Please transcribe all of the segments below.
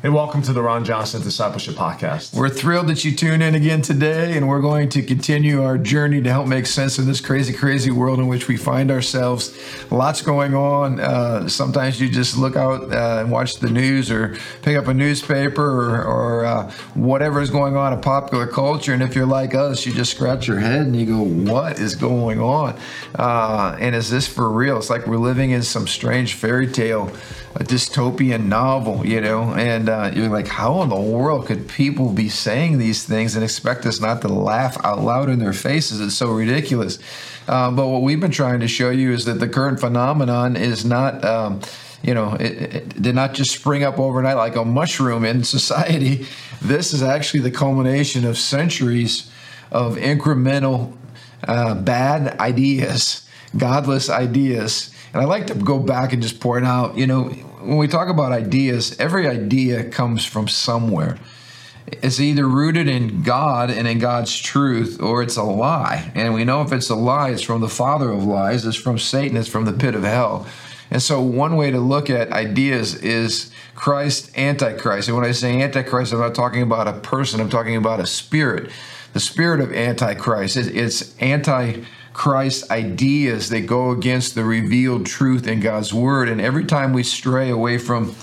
Hey, welcome to the Ron Johnson Discipleship Podcast. We're thrilled that you tune in again today, and we're going to continue our journey to help make sense of this crazy, crazy world in which we find ourselves. Lots going on. Uh, sometimes you just look out uh, and watch the news or pick up a newspaper or, or uh, whatever is going on in popular culture. And if you're like us, you just scratch your head and you go, What is going on? Uh, and is this for real? It's like we're living in some strange fairy tale a dystopian novel, you know, and uh, you're like, how in the world could people be saying these things and expect us not to laugh out loud in their faces? It's so ridiculous. Uh, but what we've been trying to show you is that the current phenomenon is not. Um, you know, it, it, did not just spring up overnight like a mushroom in society. This is actually the culmination of centuries of incremental uh, bad ideas, godless ideas. And I like to go back and just point out, you know, when we talk about ideas, every idea comes from somewhere. It's either rooted in God and in God's truth, or it's a lie. And we know if it's a lie, it's from the father of lies, it's from Satan, it's from the pit of hell. And so, one way to look at ideas is Christ, Antichrist. And when I say Antichrist, I'm not talking about a person, I'm talking about a spirit. The spirit of Antichrist. It's anti Christ ideas that go against the revealed truth in God's word. And every time we stray away from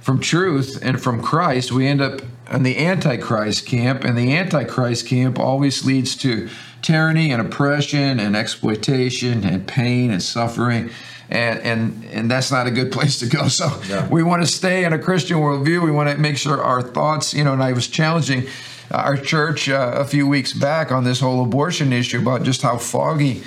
from truth and from Christ, we end up in the antichrist camp, and the antichrist camp always leads to tyranny and oppression and exploitation and pain and suffering. And, and and that's not a good place to go. So yeah. we want to stay in a Christian worldview. We want to make sure our thoughts, you know, and I was challenging our church uh, a few weeks back on this whole abortion issue about just how foggy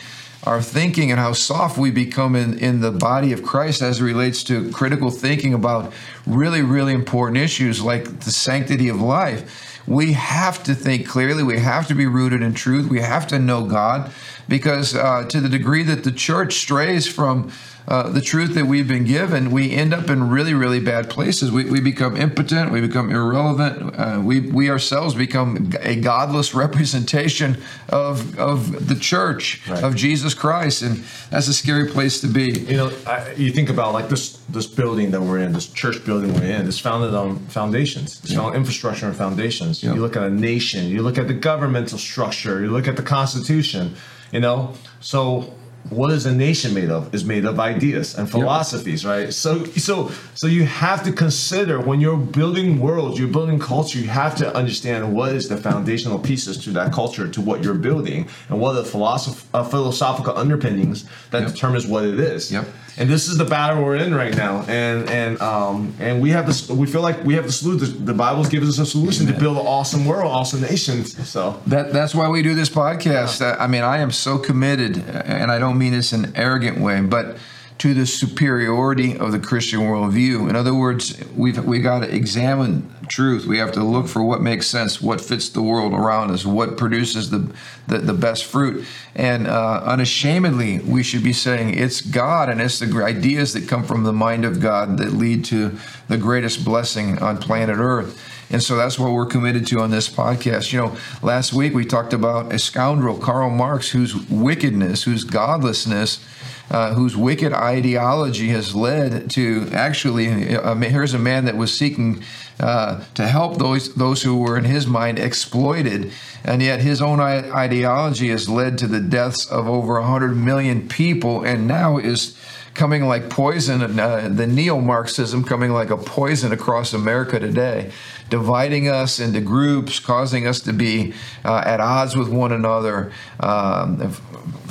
our thinking and how soft we become in, in the body of Christ as it relates to critical thinking about really, really important issues like the sanctity of life. We have to think clearly. We have to be rooted in truth. We have to know God because, uh, to the degree that the church strays from uh, the truth that we've been given, we end up in really, really bad places. We, we become impotent, we become irrelevant, uh, we, we ourselves become a godless representation of, of the church, right. of Jesus Christ. And that's a scary place to be. You know, I, you think about like this, this building that we're in, this church building we're in, it's founded on foundations, it's yeah. founded infrastructure and foundations. Yeah. You look at a nation, you look at the governmental structure, you look at the Constitution, you know, so what is a nation made of is made of ideas and philosophies yep. right so so so you have to consider when you're building worlds you're building culture you have to understand what is the foundational pieces to that culture to what you're building and what are the philosoph- uh, philosophical underpinnings that yep. determines what it is yep and this is the battle we're in right now. And and um and we have this we feel like we have the solution the bible's given us a solution Amen. to build an awesome world awesome nations so. That that's why we do this podcast. Yeah. i mean i am so committed and i don't mean this in an arrogant way but to the superiority of the Christian worldview. In other words, we've we got to examine truth. We have to look for what makes sense, what fits the world around us, what produces the the, the best fruit. And uh, unashamedly, we should be saying it's God and it's the ideas that come from the mind of God that lead to the greatest blessing on planet Earth. And so that's what we're committed to on this podcast. You know, last week we talked about a scoundrel, Karl Marx, whose wickedness, whose godlessness uh, whose wicked ideology has led to actually, uh, here's a man that was seeking uh, to help those those who were in his mind exploited, and yet his own ideology has led to the deaths of over 100 million people, and now is coming like poison, uh, the neo Marxism coming like a poison across America today, dividing us into groups, causing us to be uh, at odds with one another, um,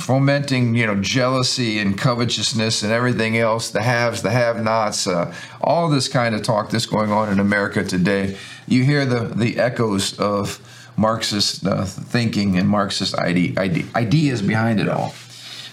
fomenting you know jealousy and covetousness and everything else, the haves, the have-nots, uh, all this kind of talk that's going on in America today. You hear the the echoes of Marxist uh, thinking and Marxist ide- ide- ideas behind it all.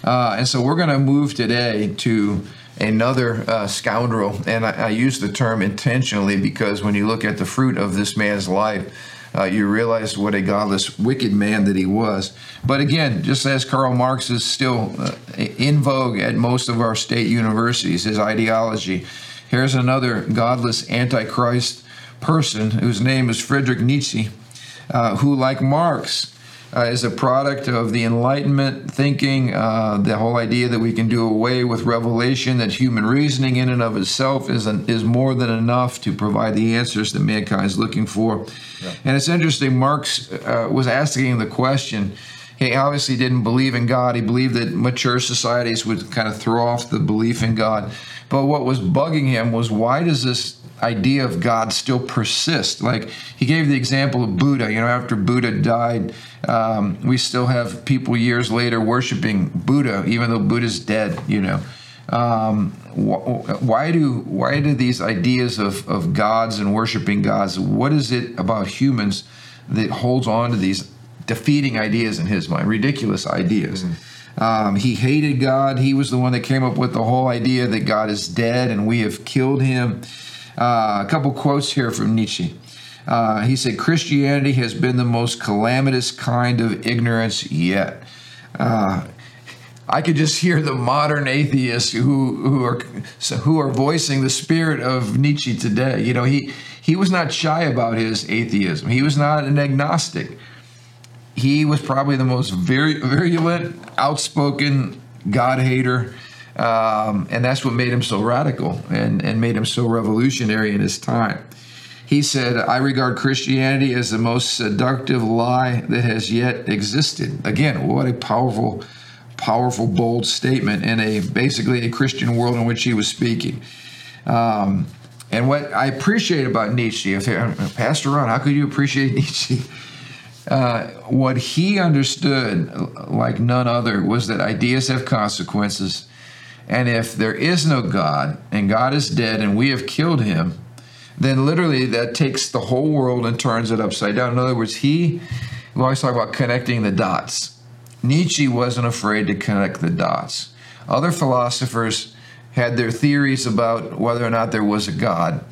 Uh, and so we're going to move today to another uh, scoundrel. And I, I, use the term intentionally because when you look at the fruit of this man's life, uh, you realize what a godless, wicked man that he was. But again, just as Karl Marx is still uh, in vogue at most of our state universities, his ideology. Here's another godless antichrist person whose name is Friedrich Nietzsche, uh, who, like Marx, uh, is a product of the Enlightenment thinking, uh, the whole idea that we can do away with revelation, that human reasoning in and of itself is, an, is more than enough to provide the answers that mankind is looking for. Yeah. And it's interesting, Marx uh, was asking the question. He obviously didn't believe in God. He believed that mature societies would kind of throw off the belief in God. But what was bugging him was why does this idea of God still persist. Like he gave the example of Buddha. You know, after Buddha died, um, we still have people years later worshiping Buddha, even though Buddha's dead. You know, um, wh- why do why do these ideas of of gods and worshiping gods? What is it about humans that holds on to these defeating ideas in his mind, ridiculous ideas? Mm-hmm. Um, he hated God. He was the one that came up with the whole idea that God is dead and we have killed him. Uh, a couple quotes here from Nietzsche. Uh, he said, Christianity has been the most calamitous kind of ignorance yet. Uh, I could just hear the modern atheists who, who, are, who are voicing the spirit of Nietzsche today. You know, he, he was not shy about his atheism, he was not an agnostic. He was probably the most virulent, outspoken God hater um, and that's what made him so radical and, and made him so revolutionary in his time. He said, I regard Christianity as the most seductive lie that has yet existed. Again, what a powerful, powerful, bold statement in a basically a Christian world in which he was speaking. Um, and what I appreciate about Nietzsche, if, Pastor Ron, how could you appreciate Nietzsche? Uh, what he understood, like none other, was that ideas have consequences and if there is no God and God is dead and we have killed him, then literally that takes the whole world and turns it upside down. In other words, he, we always talk about connecting the dots. Nietzsche wasn't afraid to connect the dots. Other philosophers had their theories about whether or not there was a God,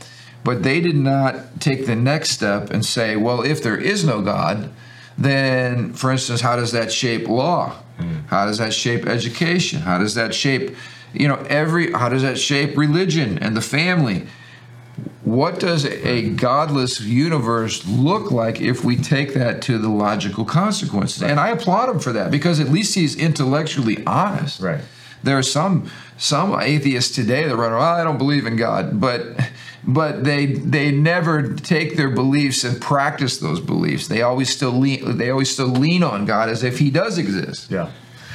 but they did not take the next step and say, well, if there is no God, then, for instance, how does that shape law? Mm. How does that shape education? How does that shape you know every how does that shape religion and the family? What does a godless universe look like if we take that to the logical consequences? Right. and i applaud him for that because at least he's intellectually honest. Right. There are some some atheists today that run well i don't believe in god but but they they never take their beliefs and practice those beliefs. They always still lean they always still lean on god as if he does exist. Yeah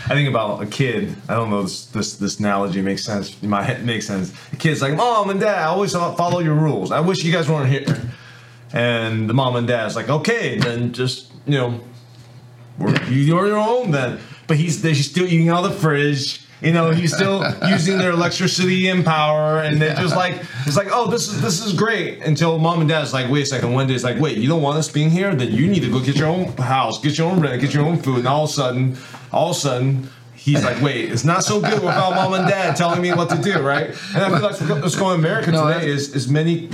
I think about a kid. I don't know this this, this analogy makes sense. In my head makes sense. A kid's like, Mom and Dad, I always follow your rules. I wish you guys weren't here. And the mom and dad's like, okay, then just you know, you're your own then. But he's he's still eating out of the fridge. You know, he's still using their electricity and power, and they're just like, it's like, oh, this is this is great. Until mom and dad's like, wait a second. One day it's like, wait, you don't want us being here? Then you need to go get your own house, get your own rent, get your own food. And all of a sudden, all of a sudden, he's like, wait, it's not so good without mom and dad telling me what to do, right? And I feel like what's going on in America no, today is is many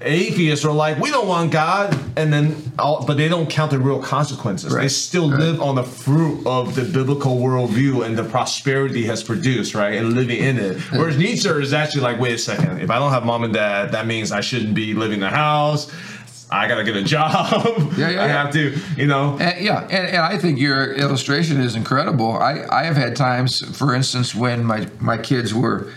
atheists are like, we don't want God, and then, all, but they don't count the real consequences. Right. They still right. live on the fruit of the biblical worldview and the prosperity has produced, right, and living in it. Whereas Nietzsche is actually like, wait a second, if I don't have mom and dad, that means I shouldn't be living in the house. I gotta get a job. Yeah, yeah. I have to, you know. And, yeah, and, and I think your illustration is incredible. I, I have had times, for instance, when my my kids were,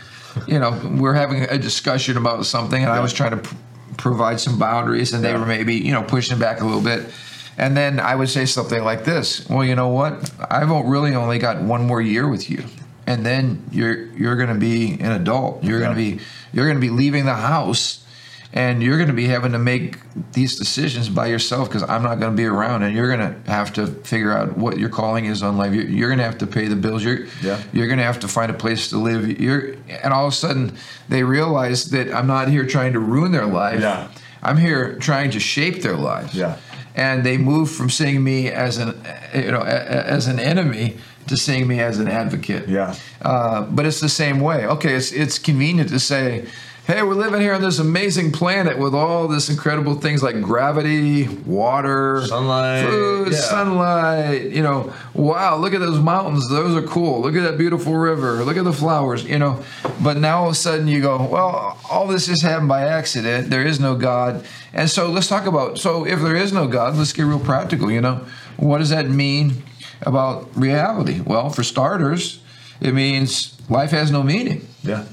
you know, we're having a discussion about something, and yeah. I was trying to provide some boundaries, and they were maybe you know pushing back a little bit. And then I would say something like this: Well, you know what? I've really only got one more year with you, and then you're you're going to be an adult. You're going to be you're going to be leaving the house and you're going to be having to make these decisions by yourself because I'm not going to be around, and you're going to have to figure out what your calling is on life. You're, you're going to have to pay the bills. You're yeah. you're going to have to find a place to live. You're and all of a sudden they realize that I'm not here trying to ruin their life. Yeah. I'm here trying to shape their lives. Yeah. And they move from seeing me as an you know as an enemy to seeing me as an advocate. Yeah. Uh, but it's the same way. Okay, it's it's convenient to say hey, we're living here on this amazing planet with all this incredible things like gravity, water, Sunlight, food, yeah. sunlight. You know, wow, look at those mountains. Those are cool. Look at that beautiful river. Look at the flowers. You know, but now all of a sudden you go, well, all this just happened by accident. There is no God. And so let's talk about, so if there is no God, let's get real practical. You know, what does that mean about reality? Well, for starters, it means life has no meaning. Yeah.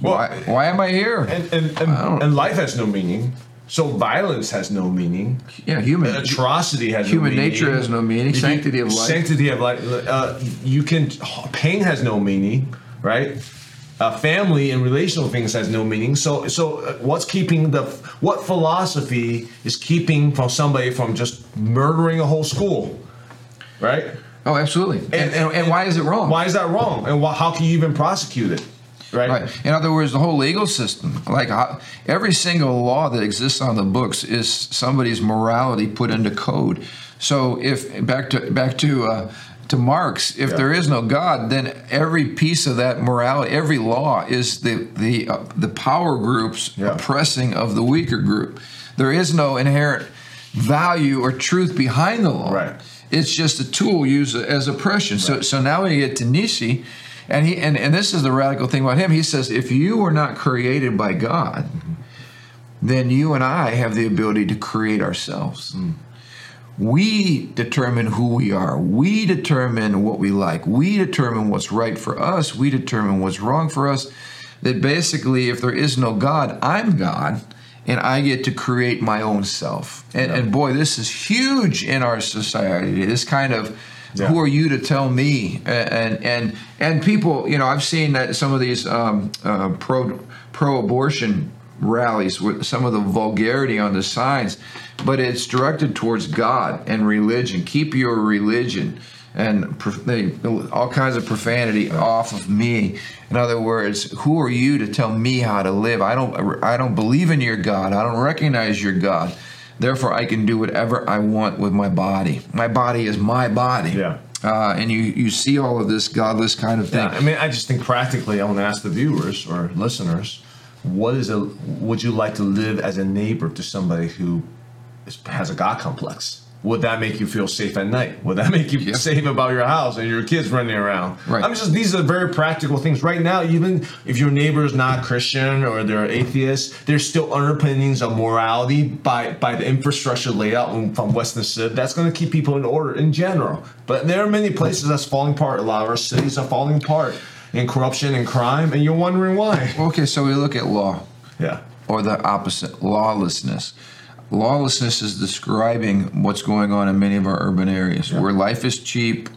Why, why am I here? And and, and, and life has no meaning. So violence has no meaning. yeah, human. Atrocity has Human no meaning. Human nature has no meaning. Sanctity of life. Sanctity of life. Uh, you can. Pain has no meaning, right? Uh, family and relational things has no meaning. So, so uh, what's keeping the what philosophy is keeping from somebody from just murdering a whole school, right? Oh, absolutely. And, and, and, why is it wrong? Why is that wrong? And why, how can you even prosecute it, right? Right. In other words, the whole legal system, like every single law that exists on the books, is somebody's morality put into code. So, if back to back to uh, to Marx, if Yeah. there is no God, then every piece of that morality, every law, is the the uh, the power groups Yeah. oppressing of the weaker group. There is no inherent value or truth behind the law. Right. It's just a tool used as oppression. So so now we get to Nietzsche, and he and, and this is the radical thing about him. He says if you were not created by God, then you and I have the ability to create ourselves. Mm. We determine who we are. We determine what we like. We determine what's right for us. We determine what's wrong for us. That basically, if there is no God, I'm God, and I get to create my own self. And, and boy, this is huge in our society. This kind of Yeah. who are you to tell me? And and and people, you know, I've seen that some of these um, uh, pro pro abortion rallies with some of the vulgarity on the signs, but it's directed towards God and religion. Keep your religion and all kinds of profanity off of me. In other words, who are you to tell me how to live? I don't I don't believe in your God. I don't recognize your God. Therefore, I can do whatever I want with my body. My body is my body. Yeah. Uh, and you, you see all of this godless kind of thing. Yeah, I mean, I just think practically, I want to ask the viewers or listeners, what is a would you like to live as a neighbor to somebody who is, has a God complex? Would that make you feel safe at night? Would that make you Yeah. safe about your house and your kids running around? Right. I'm just these are very practical things. Right now, even if your neighbor is not Christian or they're atheist, there's still underpinnings of morality by by the infrastructure layout from Western Civ. That's going to keep people in order in general. But there are many places that's falling apart. A lot of our cities are falling apart in corruption and crime, and you're wondering why. Okay, so we look at law. Yeah. or the opposite, lawlessness. Lawlessness is describing what's going on in many of our urban areas where life is cheap,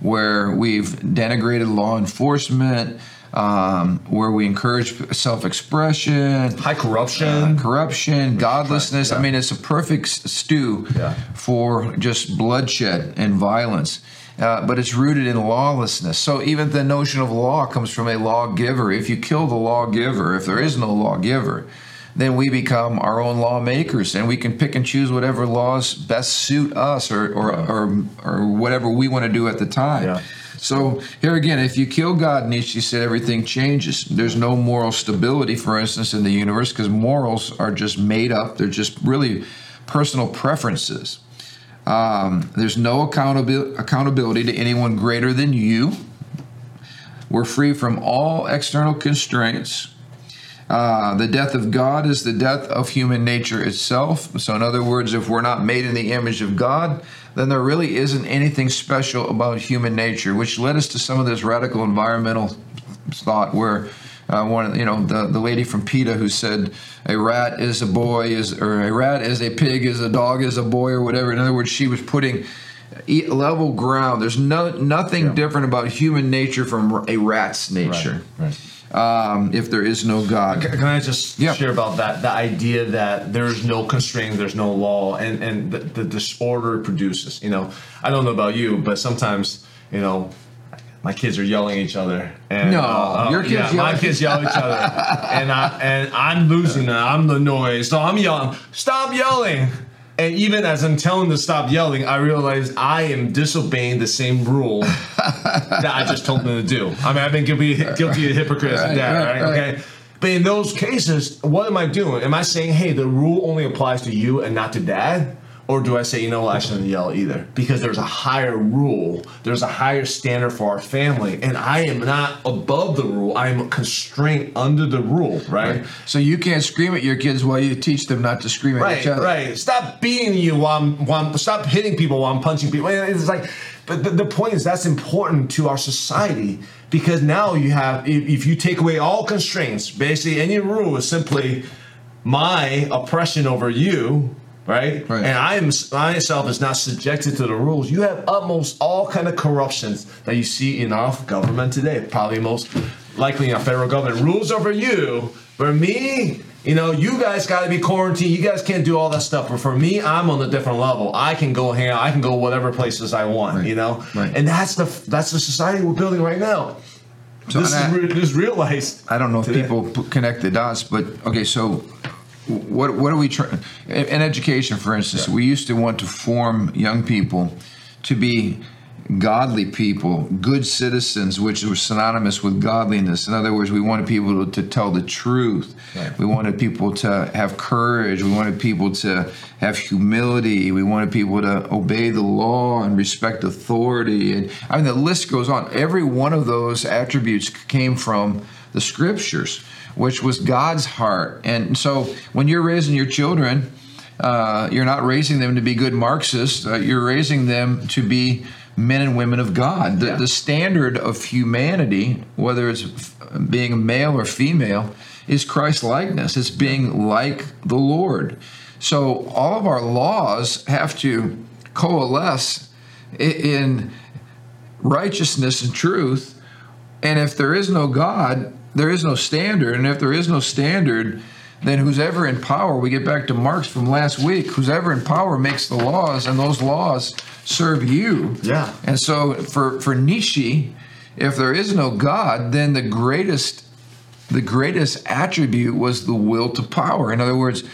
where we've denigrated law enforcement, um, where we encourage self expression, High corruption. corruption, godlessness. I mean, it's a perfect stew Yeah. for just bloodshed and violence. Uh, but it's rooted in lawlessness. So even the notion of law comes from a lawgiver. If you kill the lawgiver, if there is no lawgiver, then we become our own lawmakers, and we can pick and choose whatever laws best suit us, or or or, or whatever we want to do at the time. Yeah. So here again, if you kill God, Nietzsche said everything changes. There's no moral stability, for instance, in the universe because morals are just made up. They're just really personal preferences. Um, there's no accountabil- accountability to anyone greater than you. We're free from all external constraints. Uh, the death of God is the death of human nature itself. So, in other words, if we're not made in the image of God, then there really isn't anything special about human nature, which led us to some of this radical environmental thought where uh, one, you know, the, the lady from PETA who said a rat is a boy is, or a rat is a pig is a dog is a boy or whatever. In other words, she was putting level ground. There's no nothing different about human nature from a rat's nature. Right. Um, if there is no God. Can I just Yeah. share about that? The idea that there's no constraint, there's no law, and and the, the disorder produces. You know, I don't know about you, but sometimes you know. My kids are yelling at each other. And, No, your kids yeah, my kids yell at each other, and I and I'm losing it. I'm the noise, so I'm yelling. Stop yelling! And even as I'm telling them to stop yelling, I realize I am disobeying the same rule that I just told them to do. I mean, I've been guilty, guilty of hypocrites Right, and that, right, right? right. Okay. But in those cases, what am I doing? Am I saying, hey, the rule only applies to you and not to dad? Or do I say, you know what, I shouldn't yell either? Because there's a higher rule, there's a higher standard for our family, and I am not above the rule. I am constrained under the rule, right? So you can't scream at your kids while you teach them not to scream at Right, each other. right. Stop beating you while I'm, while I'm, stop hitting people while I'm punching people. It's like, but the, the point is that's important to our society because now you have, if, if you take away all constraints, basically any rule is simply my oppression over you. Right? Right. and I am myself is not subjected to the rules. You have utmost all kind of corruptions that you see in our government today. Probably most likely in our federal government. Rules over you. For me, you know, you guys got to be quarantined. You guys can't do all that stuff. But for me, I'm on a different level. I can go hang out. I can go whatever places I want. You know, Right. and that's the that's the society we're building right now. So this, is, I- re- this is realized. I don't know if today. people connect the dots, but okay, so what what are we trying in education, for instance? We used to want to form young people to be godly people, good citizens, which was synonymous with godliness. In other words, we wanted people to, to tell the truth. Right. We wanted people to have courage. We wanted people to have humility. We wanted people to obey the law and respect authority. And I mean, the list goes on. Every one of those attributes came from the scriptures, which was God's heart. And so when you're raising your children, uh, you're not raising them to be good Marxists. Uh, you're raising them to be men and women of God. The, Yeah. the standard of humanity, whether it's f- being male or female, is Christ likeness. It's being like the Lord. So all of our laws have to coalesce in righteousness and truth. And if there is no God, there is no standard. And if there is no standard, then who's ever in power, we get back to Marx from last week, who's ever in power makes the laws, and those laws serve you. Yeah. And so for, for Nietzsche, if there is no God, then the greatest the greatest attribute was the will to power. In other words,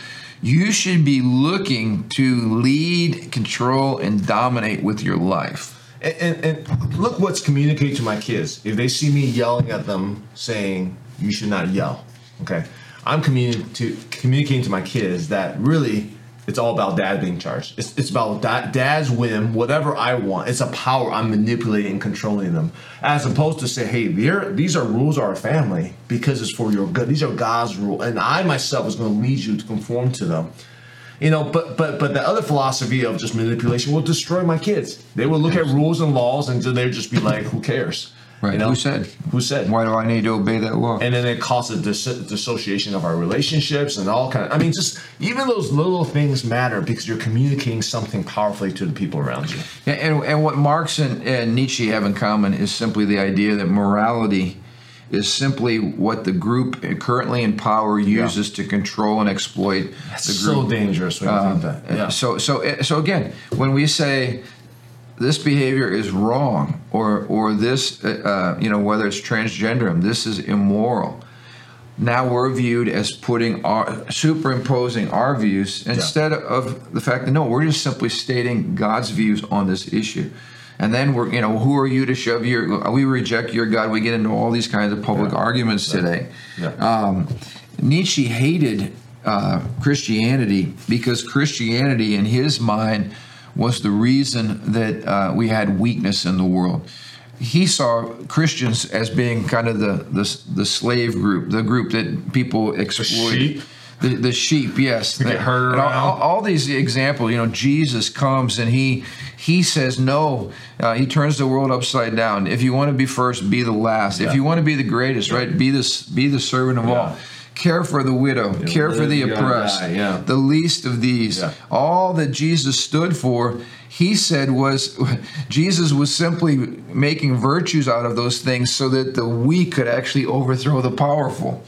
you should be looking to lead, control, and dominate with your life. And, and, look what's communicated to my kids. If they see me yelling at them, saying you should not yell, okay, I'm communi- to, communicating to my kids that really it's all about dad being charged. It's, it's about da- dad's whim, whatever I want. It's a power I'm manipulating and controlling them, as opposed to say, hey, these are rules of our family because it's for your good. These are God's rule, and I myself is going to lead you to conform to them you know but but but the other philosophy of just manipulation will destroy my kids they will look at rules and laws and they'll just be like who cares Right. You know? Who said? who said Why do I need to obey that law? and then it causes dis- dissociation of our relationships and all kind of i mean just even those little things matter because you're communicating something powerfully to the people around you And, and, and what Marx and, and Nietzsche have in common is simply the idea that morality is simply what the group currently in power uses to control and exploit it's the so group. dangerous when think uh, that yeah So, so, eh, so again, when we say this behavior is wrong, or or this, eh, uh, you know, whether it's transgenderism, this is immoral. Now we're viewed as putting our superimposing our views instead of the fact that no, we're just simply stating God's views on this issue. And then we're, you know, who are you to shove your? We reject your God. We get into all these kinds of public arguments today. Yeah. Um, Nietzsche hated uh, Christianity because Christianity, in his mind, was the reason that uh, we had weakness in the world. He saw Christians as being kind of the the, the slave group, the group that people exploit. The, the sheep, yes. all, all- all these examples, you know, Jesus comes and he he says no. Uh, he turns the world upside down. If you want to be first, be the last. If you want to be the greatest, right, be this be the servant of all. Care for the widow. care for the oppressed. die, yeah. The least of these. Yeah. All that Jesus stood for, he said was Jesus was simply making virtues out of those things so that the weak could actually overthrow the powerful.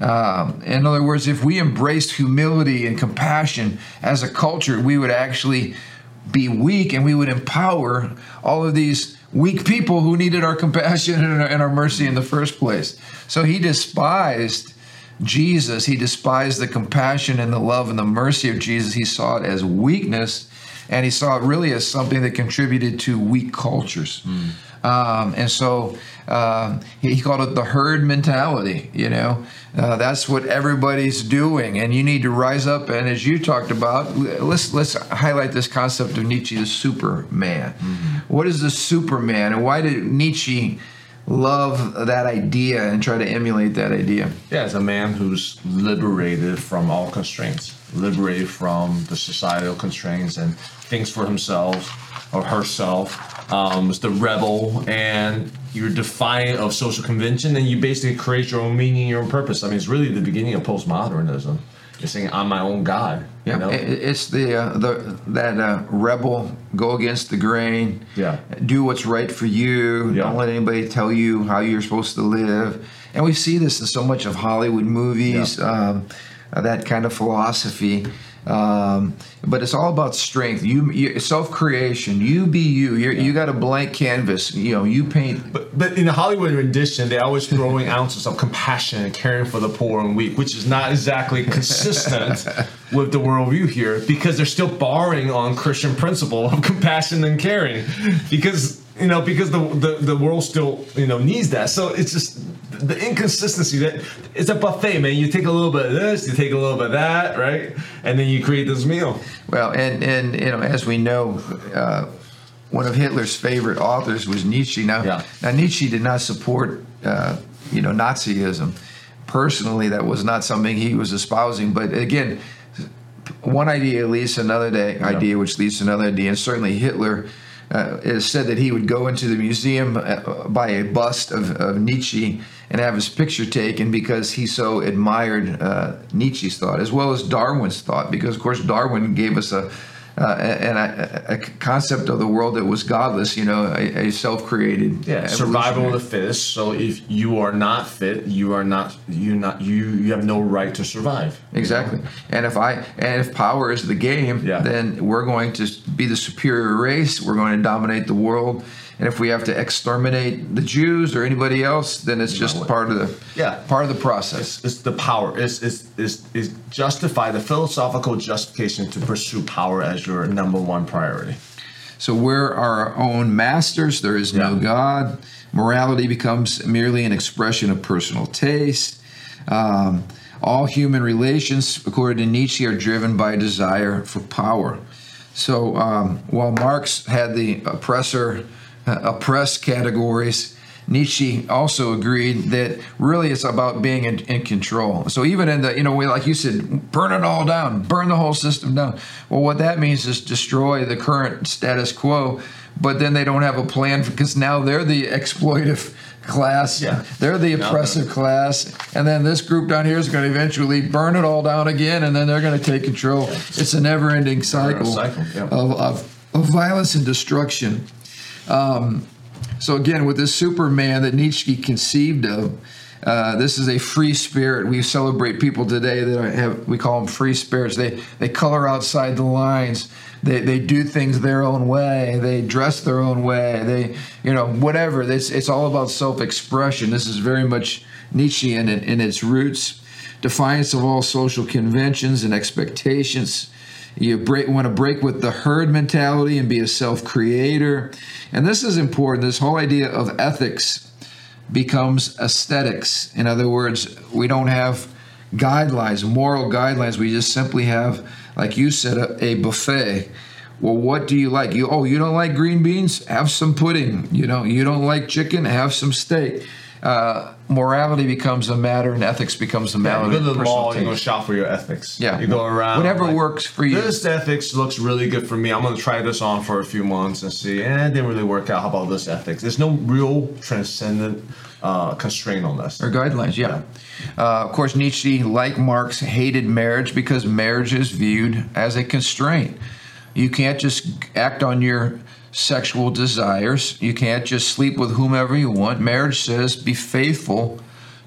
Um, in other words, if we embraced humility and compassion as a culture, we would actually be weak and we would empower all of these weak people who needed our compassion and our, and our mercy in the first place. So he despised Jesus. He despised the compassion and the love and the mercy of Jesus. He saw it as weakness, and he saw it really as something that contributed to weak cultures. Um, and so uh, he, he called it the herd mentality. You know, uh, that's what everybody's doing, and you need to rise up. And as you talked about, let's let's highlight this concept of Nietzsche, the Superman. What is the Superman, and why did Nietzsche love that idea and try to emulate that idea? Yeah, it's a man who's liberated from all constraints, liberated from the societal constraints and thinks for himself or herself. Um, it's the rebel, and you're defiant of social convention, and you basically create your own meaning, your own purpose. I mean, it's really the beginning of postmodernism. It's saying, "I'm my own god." Yeah, you know? it's the uh, the that uh, rebel go against the grain. Yeah. do what's right for you. Yeah. Don't let anybody tell you how you're supposed to live. And we see this in so much of Hollywood movies. Um, uh, that kind of philosophy. Um, but it's all about strength. You, you self-creation. You be you. You're, You got a blank canvas. You know. You paint. But, but in the Hollywood rendition, they're always throwing ounces of compassion and caring for the poor and weak, which is not exactly consistent with the worldview here because they're still borrowing on Christian principle of compassion and caring because you know because the, the the world still you know needs that. So it's just the inconsistency that it's a buffet, man. You take a little bit of this, you take a little bit of that, right, and then you create this meal. Well, and and you know, as we know, uh, one of Hitler's favorite authors was Nietzsche. Now, Yeah. now Nietzsche did not support, uh, you know, Nazism. Personally, that was not something he was espousing. But again, one idea leads to another day, idea, which leads to another idea, and certainly Hitler. Uh, it is said that he would go into the museum uh, by a bust of, of Nietzsche and have his picture taken because he so admired uh, Nietzsche's thought as well as Darwin's thought. Because of course Darwin gave us a uh, and a, a concept of the world that was godless, you know, a, a self-created Yeah, survival of the fittest. So if you are not fit, you are not you not you you have no right to survive. Exactly. And if I and if power is the game, Yeah. then we're going to be the superior race. We're going to dominate the world. And if we have to exterminate the Jews or anybody else, then it's just what- part of the Yeah. part of the process. It's the power. It's, it's, it's, it's justify the philosophical justification to pursue power as your number one priority. So we're our own masters. There is no Yeah. God. Morality becomes merely an expression of personal taste. Um, all human relations, according to Nietzsche, are driven by desire for power. So um, while Marx had the oppressor, uh, oppressed categories, Nietzsche also agreed that really it's about being in, in control. So even in the, you know, like you said, burn it all down, burn the whole system down. Well, what that means is destroy the current status quo, but then they don't have a plan because now they're the exploitive class. Yeah. They're the oppressive class. And then this group down here is going to eventually burn it all down again, and then they're going to take control. It's a never ending cycle, cycle, yeah. of, of, of violence and destruction. Um, so again, with this Superman that Nietzsche conceived of, uh, this is a free spirit. We celebrate people today that have we call them free spirits. They they color outside the lines. They, they do things their own way. They dress their own way. They you know whatever. It's it's all about self expression. This is very much Nietzschean in, in its roots. Defiance of all social conventions and expectations. You break, want to break with the herd mentality and be a self creator. And this is important. This whole idea of ethics becomes aesthetics. In other words, we don't have guidelines, moral guidelines. We just simply have, like you said, a, a buffet. Well, what do you like? You oh, you don't like green beans? Have some pudding. You know, you don't like chicken? Have some steak. Uh, morality becomes a matter, and ethics becomes a matter. you go to the mall, you go shop for your ethics. Yeah. You go around. Whatever like, works for you. This ethics looks really good for me. I'm going to try this on for a few months and see. Eh, it didn't really work out. How about this ethics? There's no real transcendent uh, constraint on this. or guidelines, yeah. Uh, of course, Nietzsche, like Marx, hated marriage because marriage is viewed as a constraint. You can't just act on your sexual desires. You can't just sleep with whomever you want. Marriage says be faithful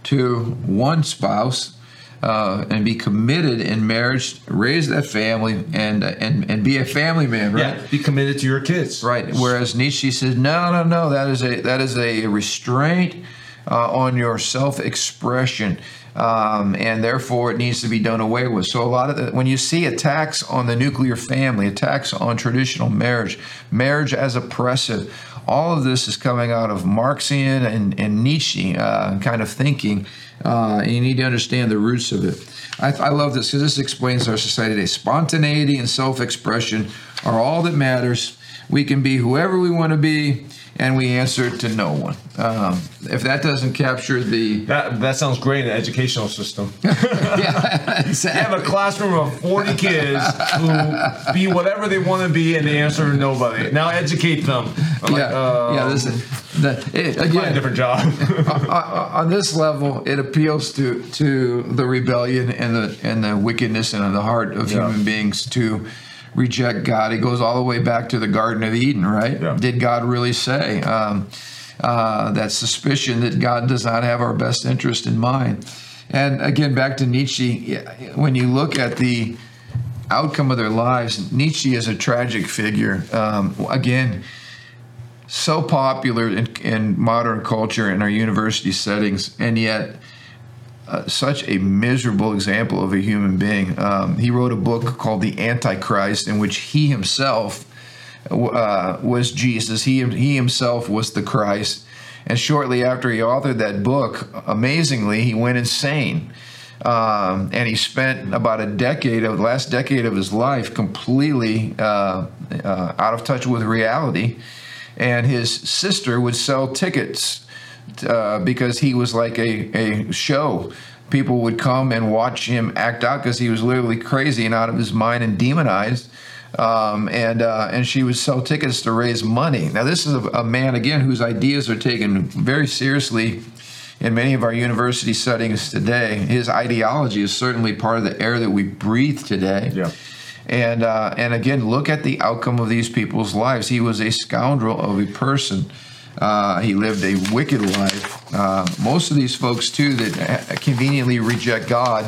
to one spouse uh, and be committed in marriage, raise that family, and and and be a family man, right? Yeah, be committed to your kids. Right. Whereas Nietzsche says, no, no, no. That is a that is a restraint uh, on your self-expression. Um, and therefore it needs to be done away with. So a lot of the, when you see attacks on the nuclear family, attacks on traditional marriage, marriage as oppressive, all of this is coming out of Marxian and, and Nietzsche uh, kind of thinking. Uh, you need to understand the roots of it. I, I love this because this explains our society today. Spontaneity and self-expression are all that matters. We can be whoever we want to be and we answer to no one. Um, if that doesn't capture the That that sounds great in the educational system. yeah, You have a classroom of 40 kids who be whatever they want to be and they answer nobody. Now educate them. I'm like, yeah, uh, yeah. This is, the, it, find a again, different job. on, on this level, it appeals to to the rebellion and the and the wickedness in the heart of Yeah. human beings to reject God. It goes all the way back to the Garden of Eden, right? Yeah. Did God really say um, uh, that suspicion that God does not have our best interest in mind? And again, back to Nietzsche. When you look at the outcome of their lives, Nietzsche is a tragic figure. Um, again, so popular in, in modern culture in our university settings, and yet uh, such a miserable example of a human being. Um, he wrote a book called The Antichrist, in which he himself uh, was Jesus. He, he himself was the Christ. And shortly after he authored that book, amazingly, he went insane. Um, and he spent about a decade of the last decade of his life completely uh, uh, out of touch with reality. And his sister would sell tickets uh, because he was like a, a show. People would come and watch him act out because he was literally crazy and out of his mind and demonized. Um, and uh, and she would sell tickets to raise money. Now this is a, a man again whose ideas are taken very seriously in many of our university settings today. His ideology is certainly part of the air that we breathe today. Yeah. And uh, and again, look at the outcome of these people's lives. He was a scoundrel of a person. Uh, he lived a wicked life. Uh, most of these folks, too, that conveniently reject God,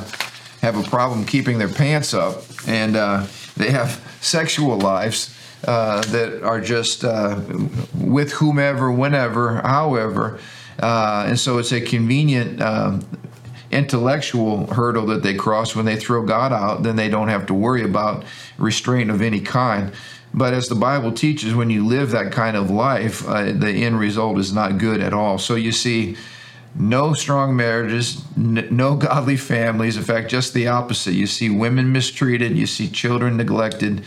have a problem keeping their pants up, and uh, they have sexual lives uh, that are just uh, with whomever, whenever, however. And so it's a convenient um, intellectual hurdle that they cross when they throw God out, then they don't have to worry about restraint of any kind. But as the Bible teaches, when you live that kind of life, uh, the end result is not good at all. So you see, no strong marriages, n- no godly families. In fact, just the opposite. You see women mistreated, you see children neglected,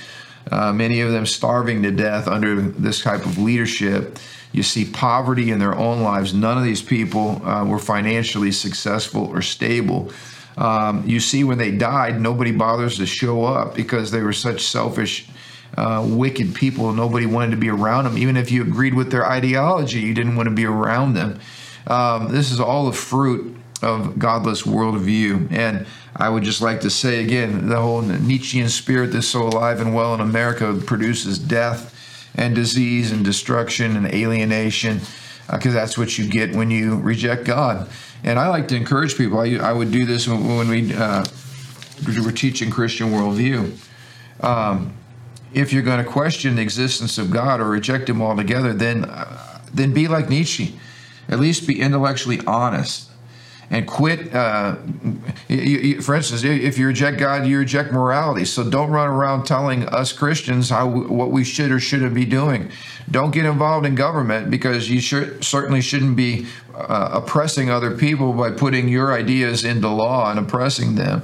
uh, many of them starving to death under this type of leadership. You see poverty in their own lives. None of these people uh, were financially successful or stable. Um, you see, when they died, nobody bothers to show up because they were such selfish, uh, wicked people. Nobody wanted to be around them. Even if you agreed with their ideology, you didn't want to be around them. Um, this is all the fruit of godless worldview. And I would just like to say again, the whole Nietzschean spirit that's so alive and well in America produces death and disease and destruction and alienation because that's what you get when you reject God. And I like to encourage people. I, I would do this when, when we uh, were teaching Christian worldview. Um, if you're going to question the existence of God or reject Him altogether, then uh, then be like Nietzsche. At least be intellectually honest and quit. Uh, you, you, for instance, if you reject God, you reject morality. So don't run around telling us Christians how what we should or shouldn't be doing. Don't get involved in government because you should, certainly shouldn't be uh, oppressing other people by putting your ideas into law and oppressing them.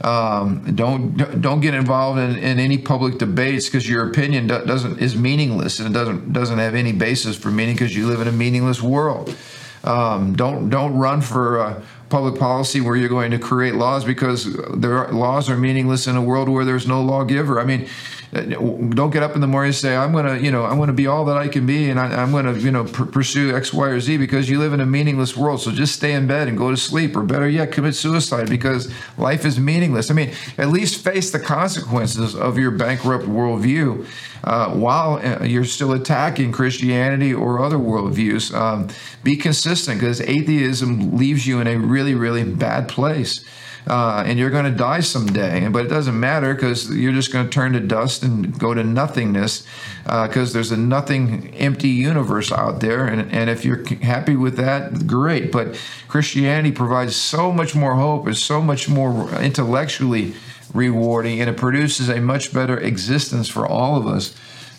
Um, don't don't get involved in, in any public debates because your opinion do, doesn't is meaningless and it doesn't doesn't have any basis for meaning because you live in a meaningless world. Um, don't don't run for uh, public policy where you're going to create laws because their laws are meaningless in a world where there's no lawgiver. I mean, don't get up in the morning and say I'm gonna you know I'm gonna be all that I can be and I, am gonna you know pr- pursue X, Y, or Z because you live in a meaningless world. So just stay in bed and go to sleep, or better yet, commit suicide because life is meaningless. I mean, at least face the consequences of your bankrupt worldview uh, while uh, you're still attacking Christianity or other worldviews. Um, be consistent because atheism leaves you in a really really bad place. uh, and you're going to die someday. But it doesn't matter because you're just going to turn to dust and go to nothingness because uh, there's a nothing, empty universe out there. And, and if you're happy with that, great. But Christianity provides so much more hope, is so much more intellectually rewarding, and it produces a much better existence for all of us.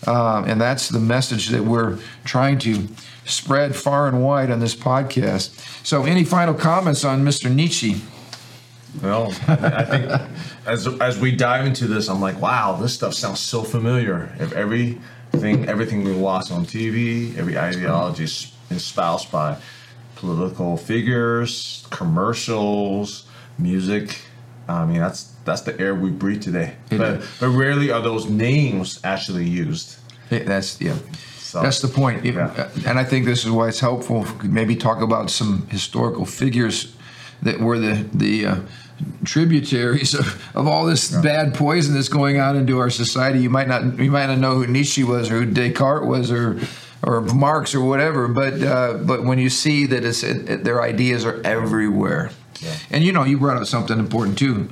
Uh, and that's the message that we're trying to spread far and wide on this podcast. So, any final comments on Mr. Nietzsche? Well, I think as as we dive into this, I'm like, wow, this stuff sounds so familiar. If everything everything we watch on TV, every ideology is espoused by political figures, commercials, music. I mean, that's that's the air we breathe today. But but rarely are those names actually used. That's yeah. So, That's the point. Yeah. And I think this is why it's helpful. Maybe talk about some historical figures that were the the uh, tributaries of, of all this yeah. bad poison that's going on into our society. You might not you might not know who Nietzsche was or who Descartes was or or Marx or whatever, but uh, but when you see that it's it, it, their ideas are everywhere, yeah. and you know you brought up something important too,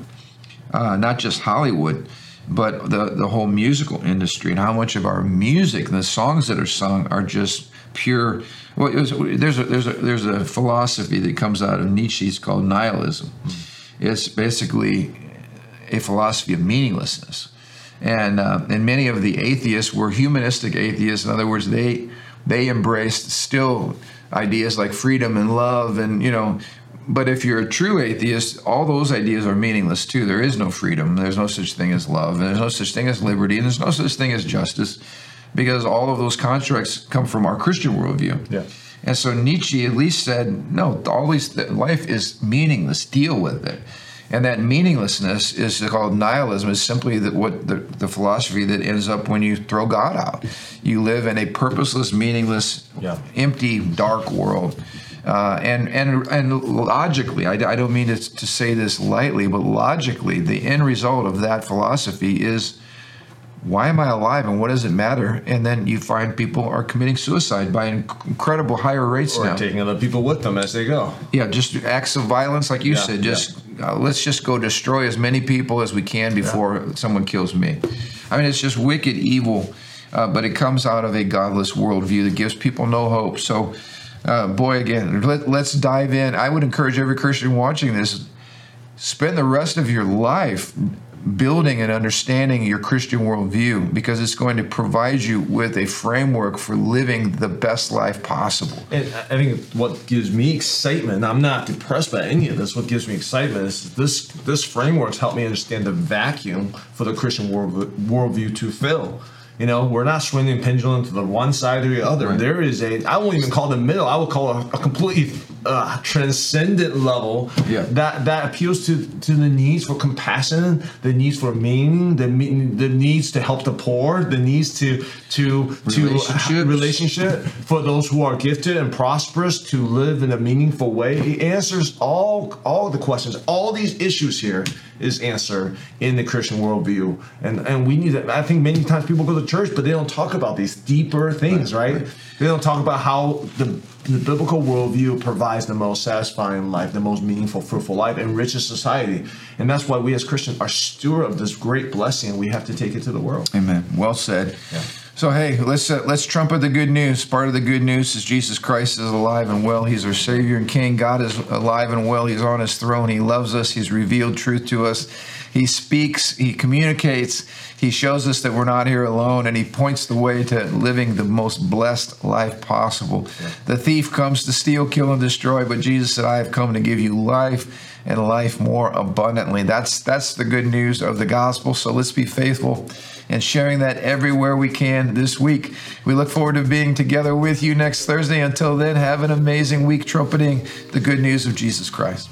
uh, not just Hollywood but the the whole musical industry and how much of our music, and the songs that are sung, are just pure. Well, was, there's a there's a there's a philosophy that comes out of Nietzsche's called nihilism. It's basically a philosophy of meaninglessness, and uh, and many of the atheists were humanistic atheists. In other words, they they embraced still ideas like freedom and love and you know but if you're a true atheist, all those ideas are meaningless too. There is no freedom. There's no such thing as love. And there's no such thing as liberty. And there's no such thing as justice because all of those constructs come from our Christian worldview. Yeah. And so Nietzsche at least said, no, all these, life is meaningless. Deal with it. And that meaninglessness is called nihilism, is simply that what the, the philosophy that ends up when you throw God out. You live in a purposeless, meaningless, yeah. empty, dark world. Uh, and and and logically, I, I don't mean to, to say this lightly, but logically, the end result of that philosophy is why am I alive and what does it matter? And then you find people are committing suicide by incredible higher rates or now. taking other people with them as they go. Yeah, just acts of violence, like you yeah, said. Just yeah. uh, let's just go destroy as many people as we can before yeah. someone kills me. I mean, it's just wicked evil, uh, but it comes out of a godless worldview that gives people no hope. So uh, boy, again, let, let's dive in. I would encourage every Christian watching this spend the rest of your life building and understanding your Christian worldview because it's going to provide you with a framework for living the best life possible. And I think what gives me excitement, I'm not depressed by any of this, what gives me excitement is this this framework's helped me understand the vacuum for the Christian world, worldview to fill. You know, we're not swinging pendulum to the one side or the other. Right. There is a, I won't even call it the middle. I would call it a, a completely uh, transcendent level yeah. that that appeals to to the needs for compassion, the needs for meaning, the the needs to help the poor, the needs to to to relationship for those who are gifted and prosperous to live in a meaningful way. It answers all all the questions. All these issues here is answer in the Christian worldview, and and we need that. I think many times people go to church, but they don't talk about these deeper things, right? right? right. They don't talk about how the the biblical worldview provides the most satisfying life, the most meaningful, fruitful life, enriches society. And that's why we as Christians are steward of this great blessing. We have to take it to the world. Amen. Well said. Yeah. So hey, let's uh, let's trumpet the good news. Part of the good news is Jesus Christ is alive and well. He's our Savior and King. God is alive and well. He's on His throne. He loves us. He's revealed truth to us. He speaks. He communicates. He shows us that we're not here alone, and He points the way to living the most blessed life possible. The thief comes to steal, kill, and destroy, but Jesus said, I have come to give you life and life more abundantly. That's, that's the good news of the gospel. So let's be faithful and sharing that everywhere we can this week. We look forward to being together with you next Thursday. Until then, have an amazing week trumpeting the good news of Jesus Christ.